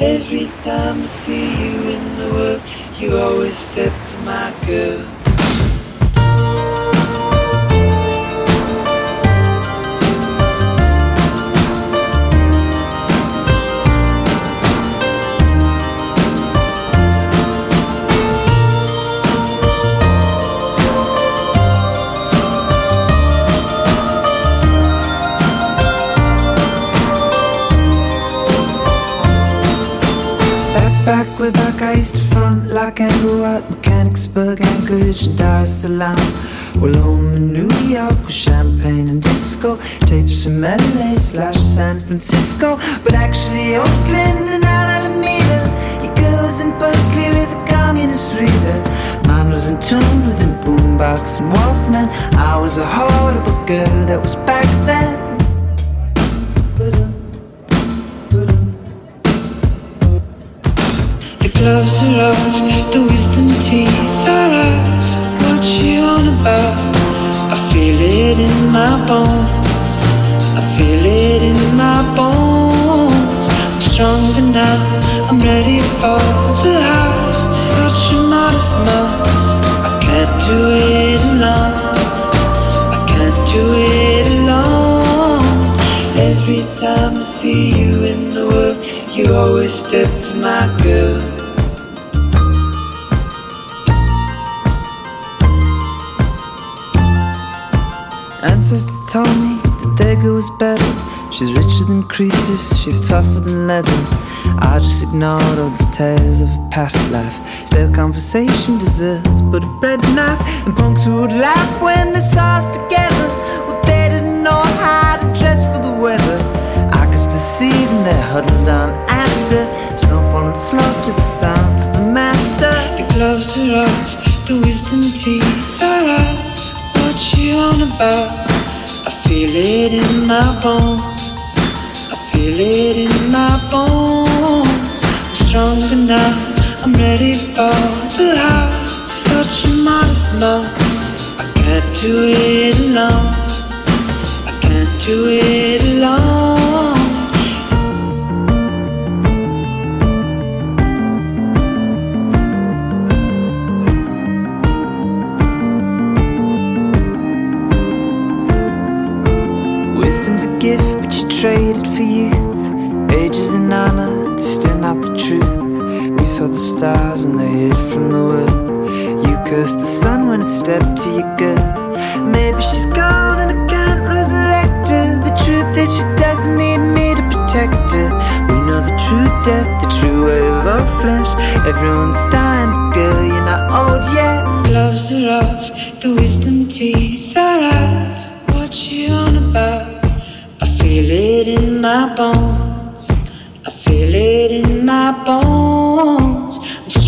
Every time I see you in the world, you always step to my girl. And Dar es Salaam. Well, home in New York with champagne and disco, tapes from LA slash San Francisco, but actually Oakland and Alameda. Your girls in Berkeley with a communist reader. Mine was in tune with a boombox and Walkman. I was a horrible girl that was back then. gloves are it in my bones. I feel it in my bones. I'm stronger now. I'm ready for the house. Such a modest mouth. I can't do it alone. I can't do it alone. Every time I see you in the world, you always step to my girl. Ancestors told me their girl was better. She's richer than creases, she's tougher than leather. I just ignored all the tales of a past life. Still, conversation deserves but a bread knife. And punks who would laugh when they saw us together. Well, they didn't know how to dress for the weather. I could still see them there huddled on Astor. Snow falling slow to the sound of the master. The gloves are off, the wisdom teeth are out you on about? Feel it in my bones. I feel it in my bones. I'm stronger now. I'm ready for the house. Such a modest love. I can't do it alone. I can't do it alone. The world. You cursed the sun when it stepped to your girl. Maybe she's gone and I can't resurrect her. The truth is, she doesn't need me to protect her. We know the true death, the true wave of our flesh. Everyone's dying, girl, you're not old yet. Gloves are off, the wisdom teeth are out. What you on about? I feel it in my bones. I feel it in my bones.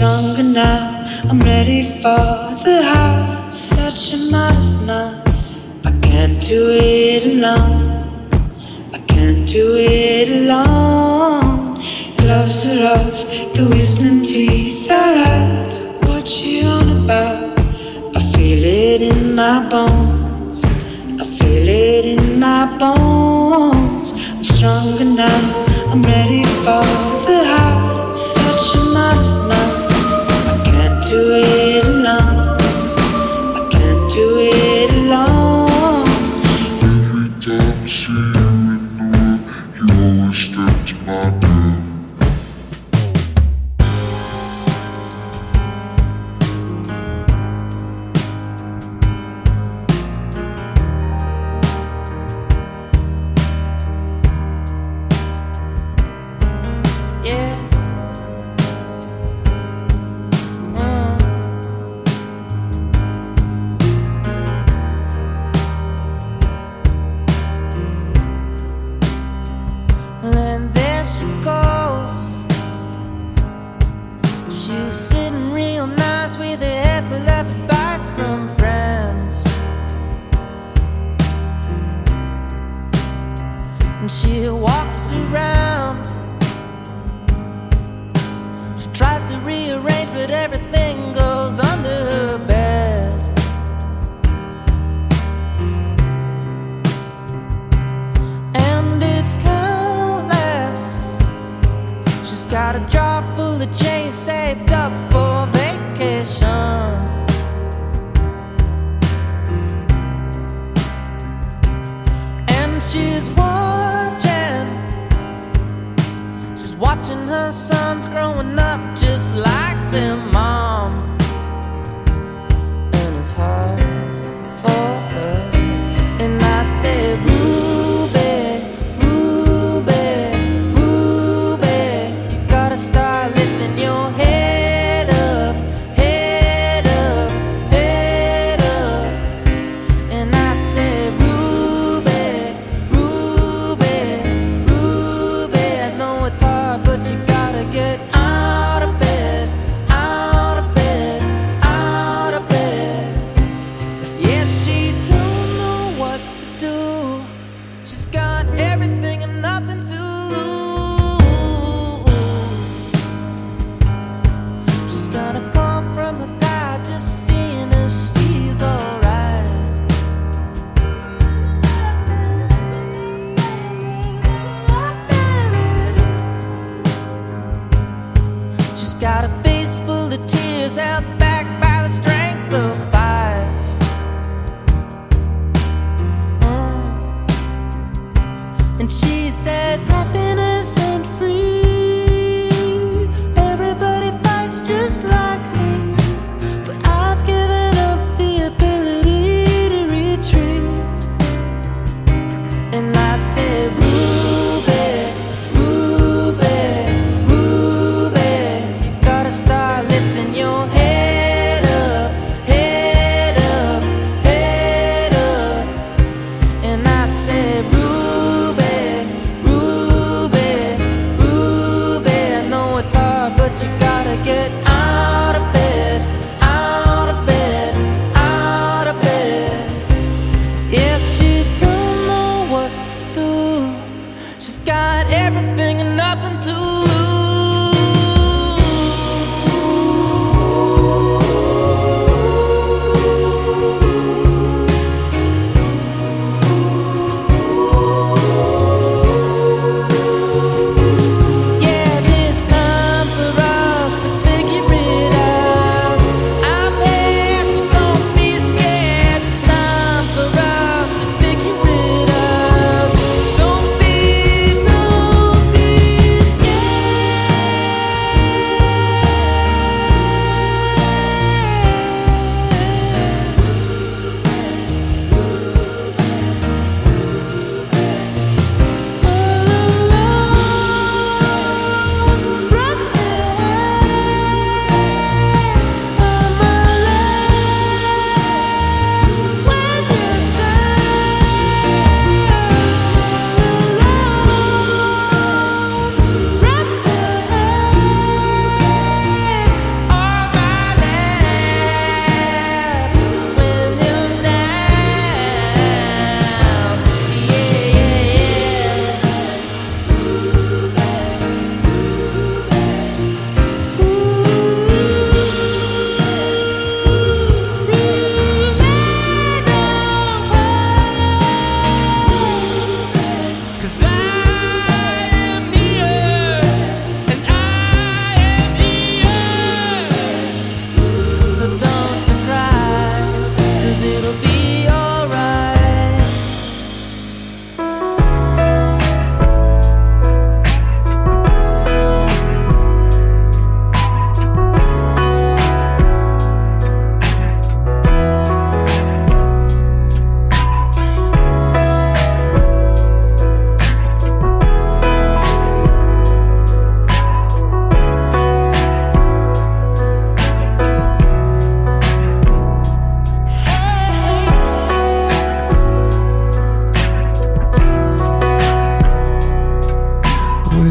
Stronger now. I'm ready for the house. Such a modest mouth. I can't do it alone. I can't do it alone. Gloves are off, the wisdom teeth are out. What you on about? I feel it in my bones. I feel it in my bones I'm stronger now. I'm ready for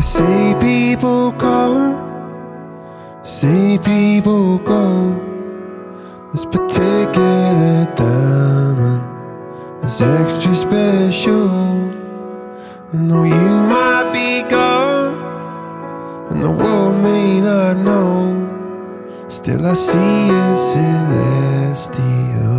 See people come, see people go. This particular diamond is extra special. I know you might be gone, and the world may not know. Still, I see you celestial.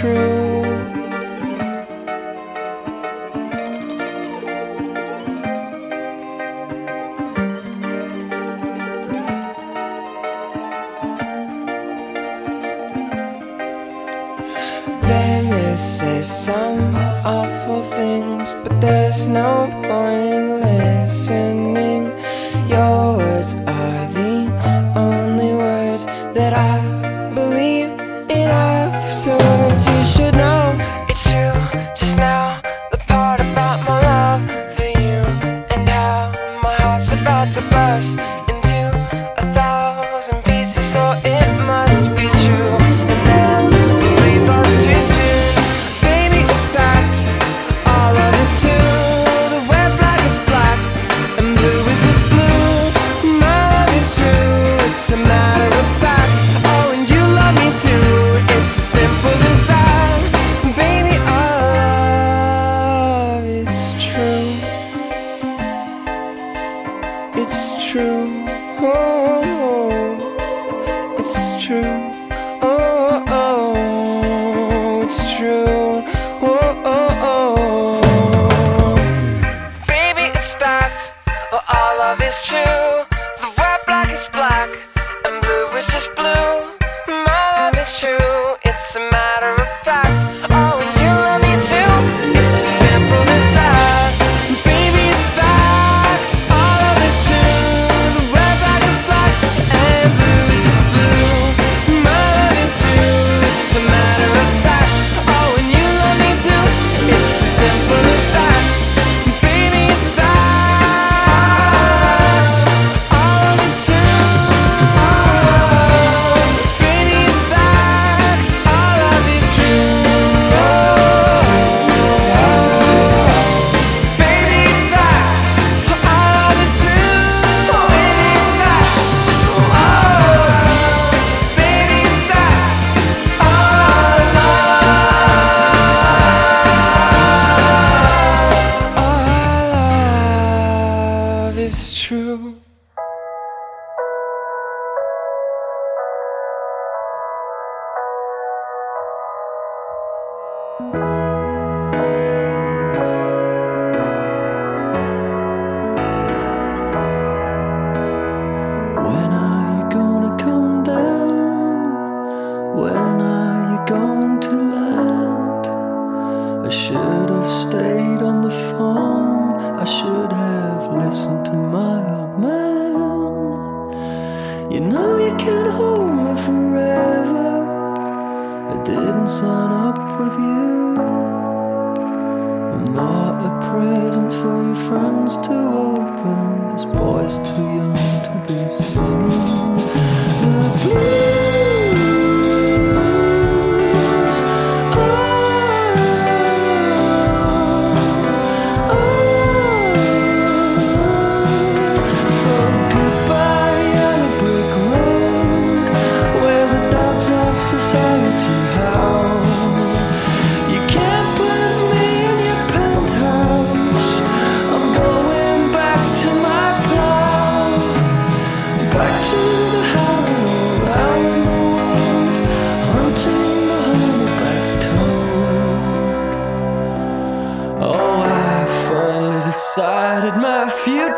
true. They may say some awful things, but there's no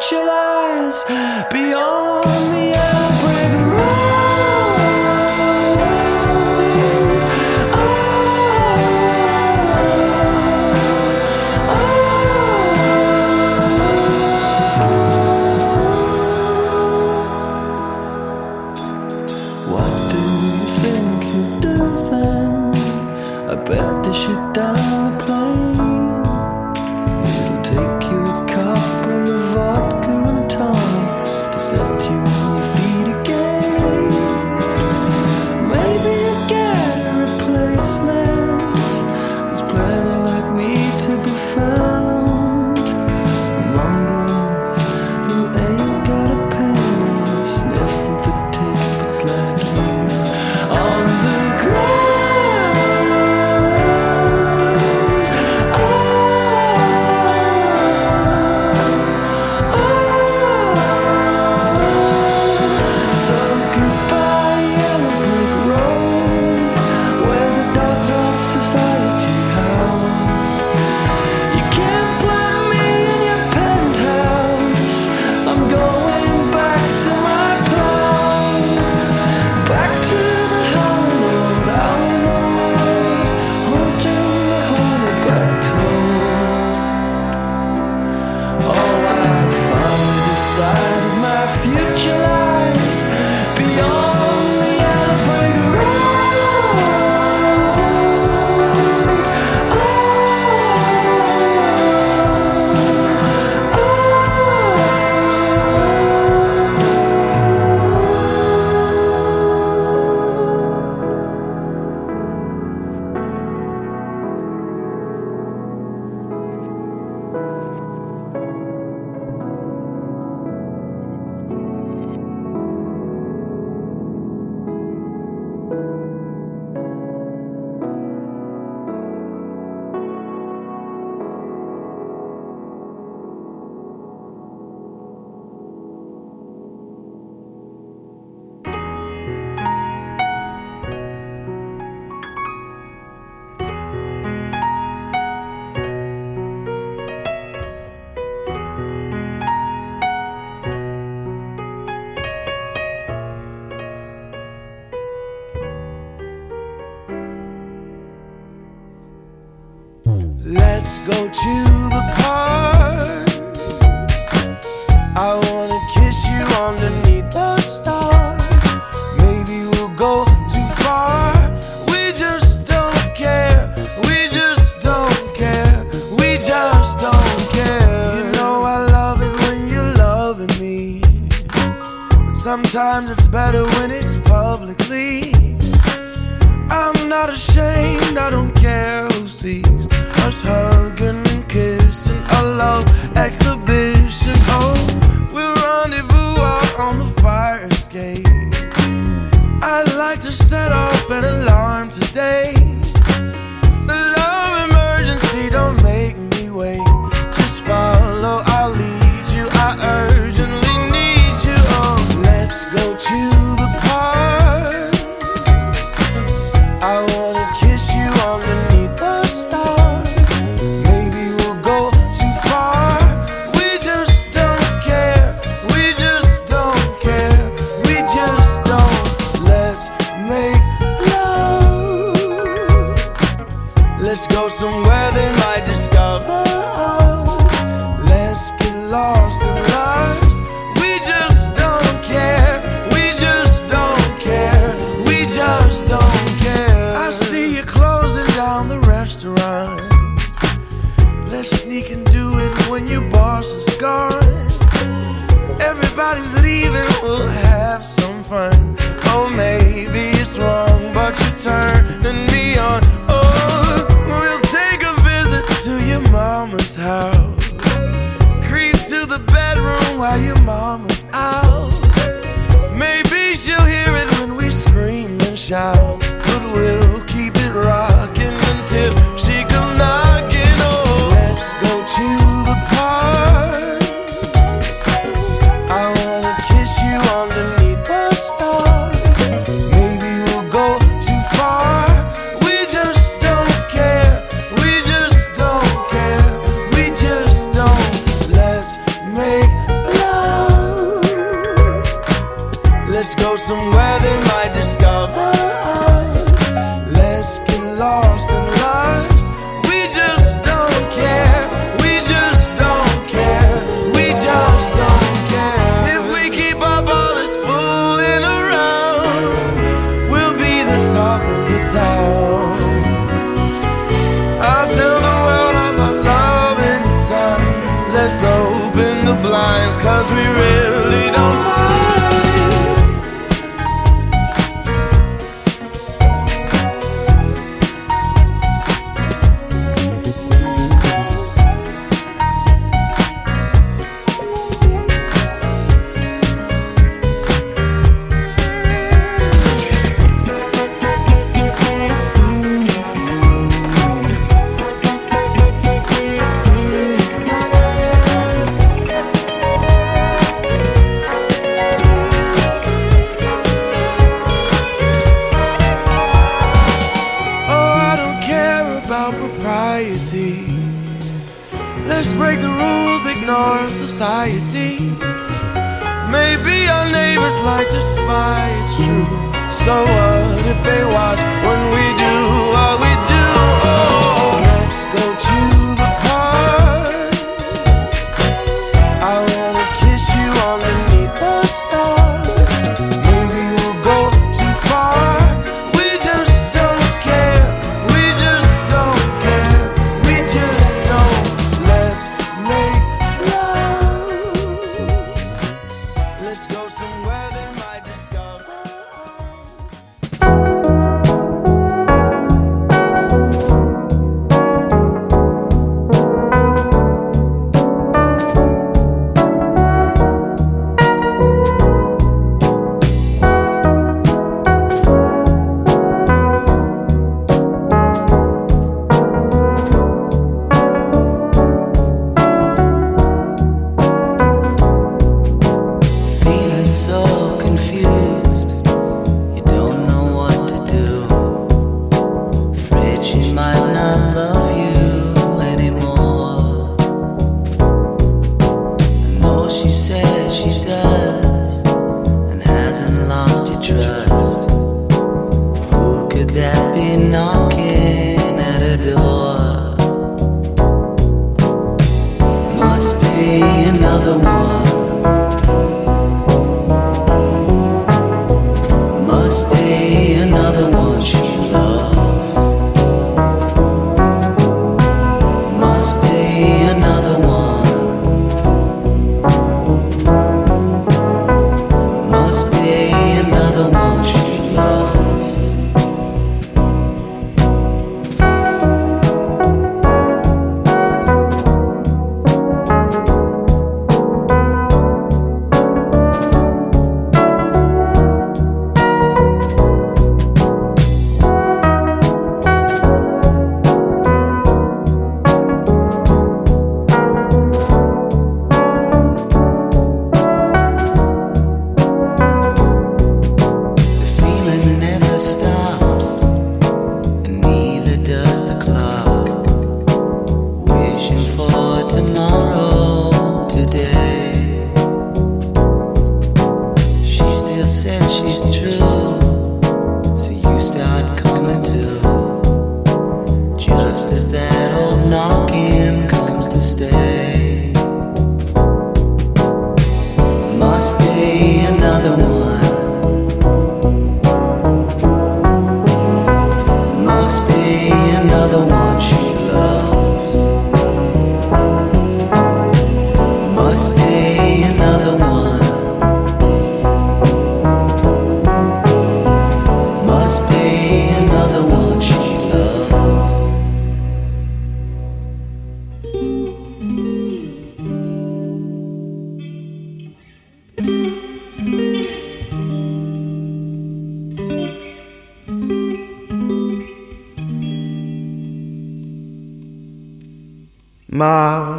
future lies beyond sees us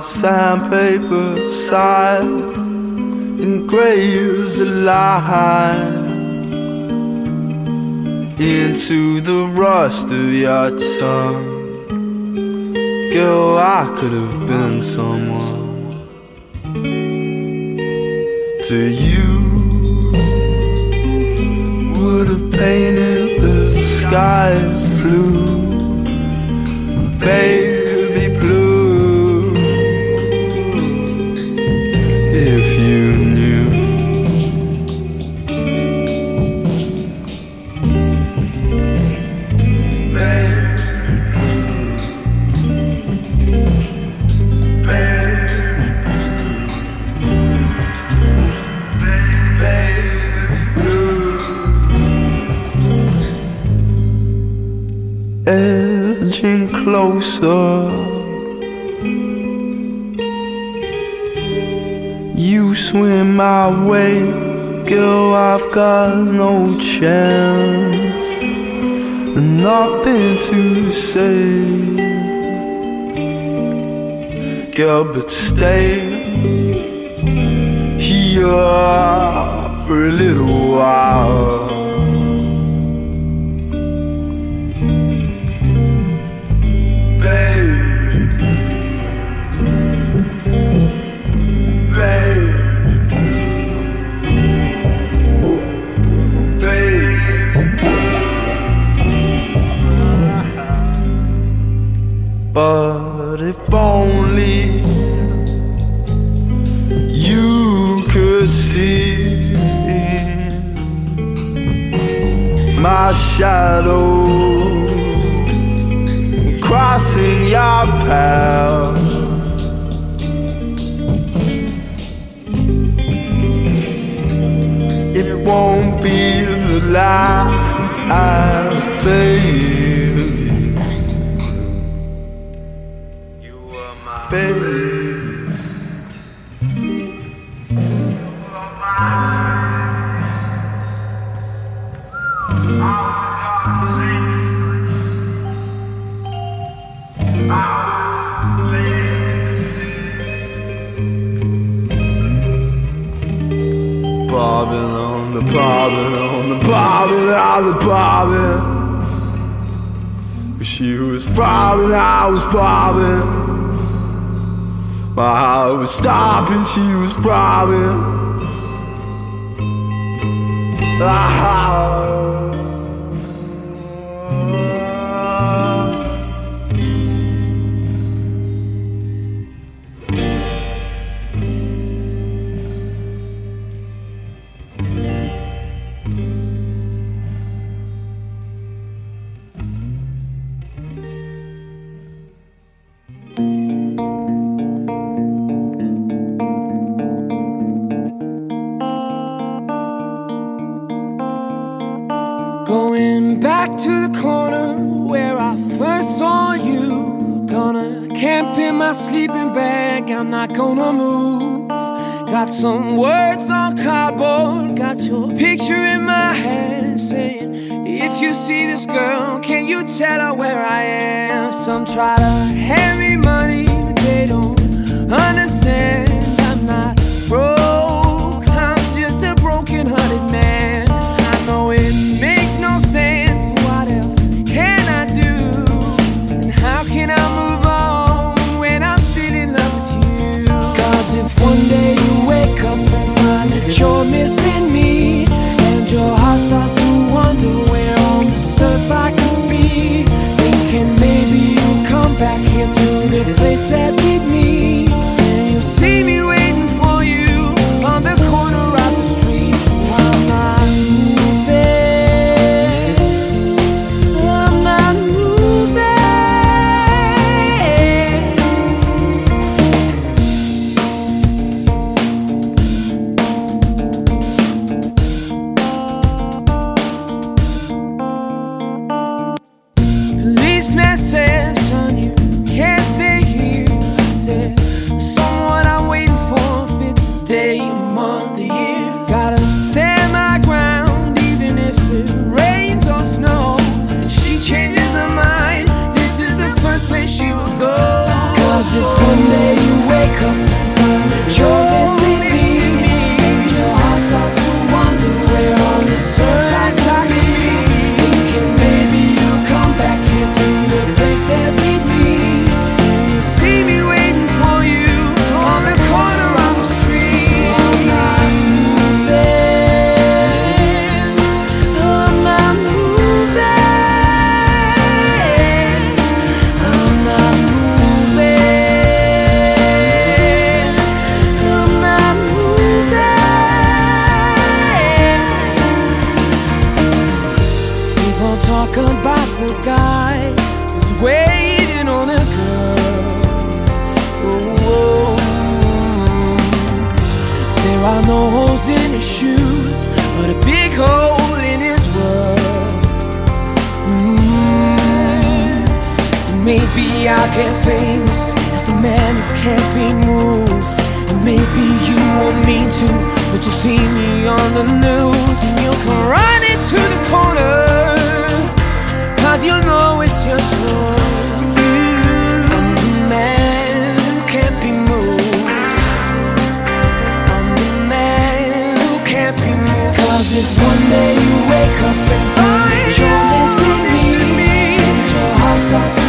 sandpaper side engraves a line into the rust of your tongue. Girl, I could have been someone to you. Would have painted the skies chance and nothing to say. Girl, but stay here for a little while. It won't be the last I stay. was bobbing. My heart was stopping, she was throbbing. Ah ha! Some words on cardboard, got your picture in my hand saying, If you see this girl, can you tell her where I am? Some try to hate. I'll get famous as the man who can't be moved. And maybe you want me to, but you see me on the news and you'll come running to the corner. Cause you know it's just for you. I'm the man who can't be moved. I'm the man who can't be moved. Cause if one day you wake up and find you're missing me, and your heart starts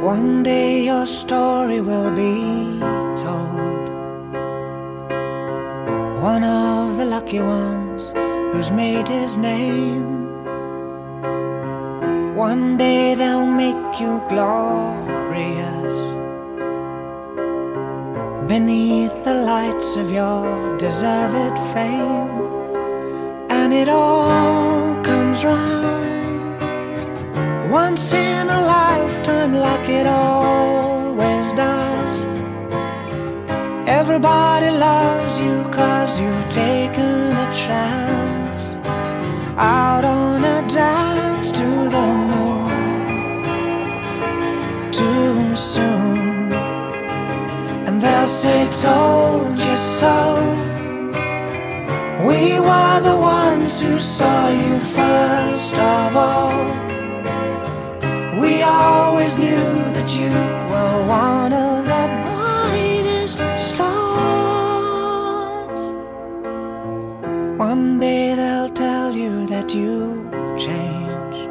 One day your story will be told. One of the lucky ones who's made his name. One day they'll make you glorious beneath the lights of your deserved fame. And it all comes round once in a lifetime, like it always does. Everybody loves you cause you've taken a chance out on a dance to the moon too soon. And they'll say, Told you so. We were the ones who saw you first of all. We always knew that you were one of the brightest stars. One day they'll tell you that you've changed.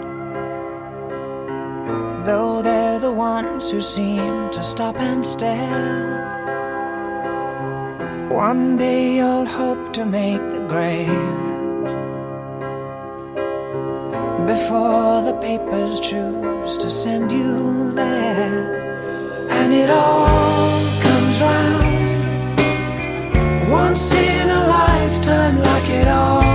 Though they're the ones who seem to stop and stare. One day you'll hope to make the grave before the papers choose to send you there. And it all comes round once in a lifetime, like it always